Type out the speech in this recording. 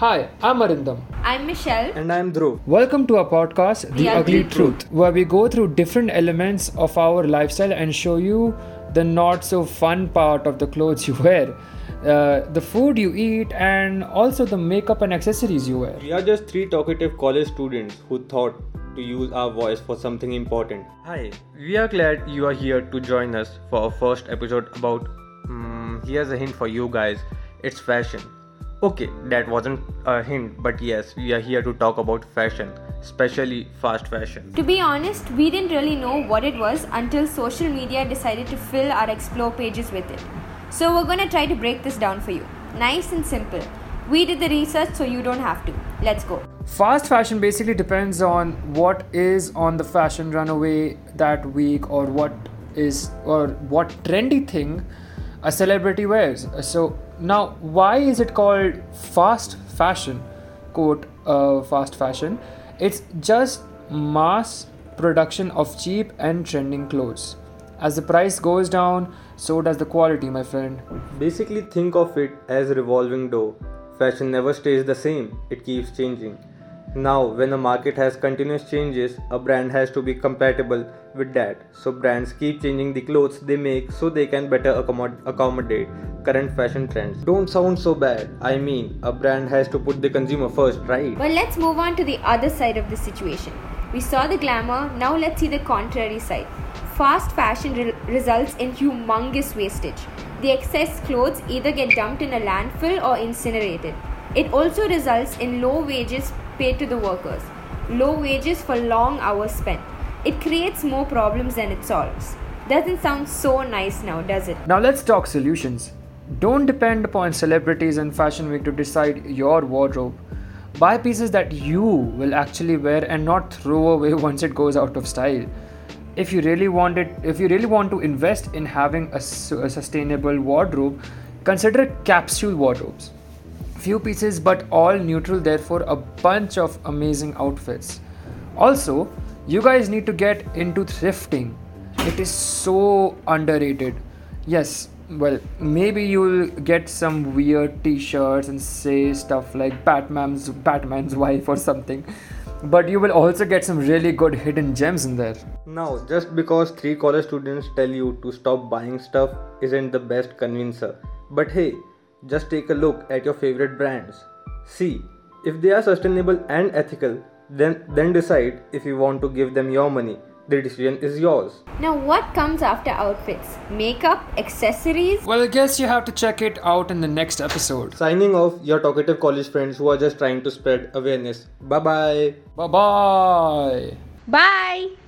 Hi, I'm Arindam. I'm Michelle. And I'm Dhruv. Welcome to our podcast, The, The Ugly, Ugly Truth, where we go through different elements of our lifestyle and show you the not so fun part of the clothes you wear, uh, the food you eat, and also the makeup and accessories you wear. We are just three talkative college students who thought to use our voice for something important. Hi, we are glad you are here to join us for our first episode about. Um, here's a hint for you guys it's fashion. Okay, that wasn't a hint, but yes, we are here to talk about fashion, especially fast fashion. To be honest, we didn't really know what it was until social media decided to fill our explore pages with it. So we're gonna try to break this down for you. Nice and simple. We did the research so you don't have to. Let's go. Fast fashion basically depends on what is on the fashion runaway that week or what is or what trendy thing a celebrity wears. So now, why is it called fast fashion? Quote uh, fast fashion. It's just mass production of cheap and trending clothes. As the price goes down, so does the quality, my friend. Basically, think of it as revolving door. Fashion never stays the same, it keeps changing. Now, when a market has continuous changes, a brand has to be compatible with that. So, brands keep changing the clothes they make so they can better accommod- accommodate current fashion trends. Don't sound so bad. I mean, a brand has to put the consumer first, right? But let's move on to the other side of the situation. We saw the glamour, now let's see the contrary side. Fast fashion re- results in humongous wastage. The excess clothes either get dumped in a landfill or incinerated. It also results in low wages paid to the workers, low wages for long hours spent. It creates more problems than it solves. Doesn't sound so nice now, does it? Now let's talk solutions. Don't depend upon celebrities and Fashion Week to decide your wardrobe. Buy pieces that you will actually wear and not throw away once it goes out of style. If you really want it, if you really want to invest in having a, a sustainable wardrobe, consider capsule wardrobes. Few pieces but all neutral, therefore a bunch of amazing outfits. Also, you guys need to get into thrifting. It is so underrated. Yes, well, maybe you'll get some weird t-shirts and say stuff like Batman's Batman's wife or something. But you will also get some really good hidden gems in there. Now, just because three college students tell you to stop buying stuff isn't the best convincer. But hey, just take a look at your favorite brands. See, if they are sustainable and ethical, then then decide if you want to give them your money. The decision is yours. Now, what comes after outfits? Makeup, accessories? Well, I guess you have to check it out in the next episode. Signing off, your talkative college friends who are just trying to spread awareness. Bye bye. Bye bye. Bye!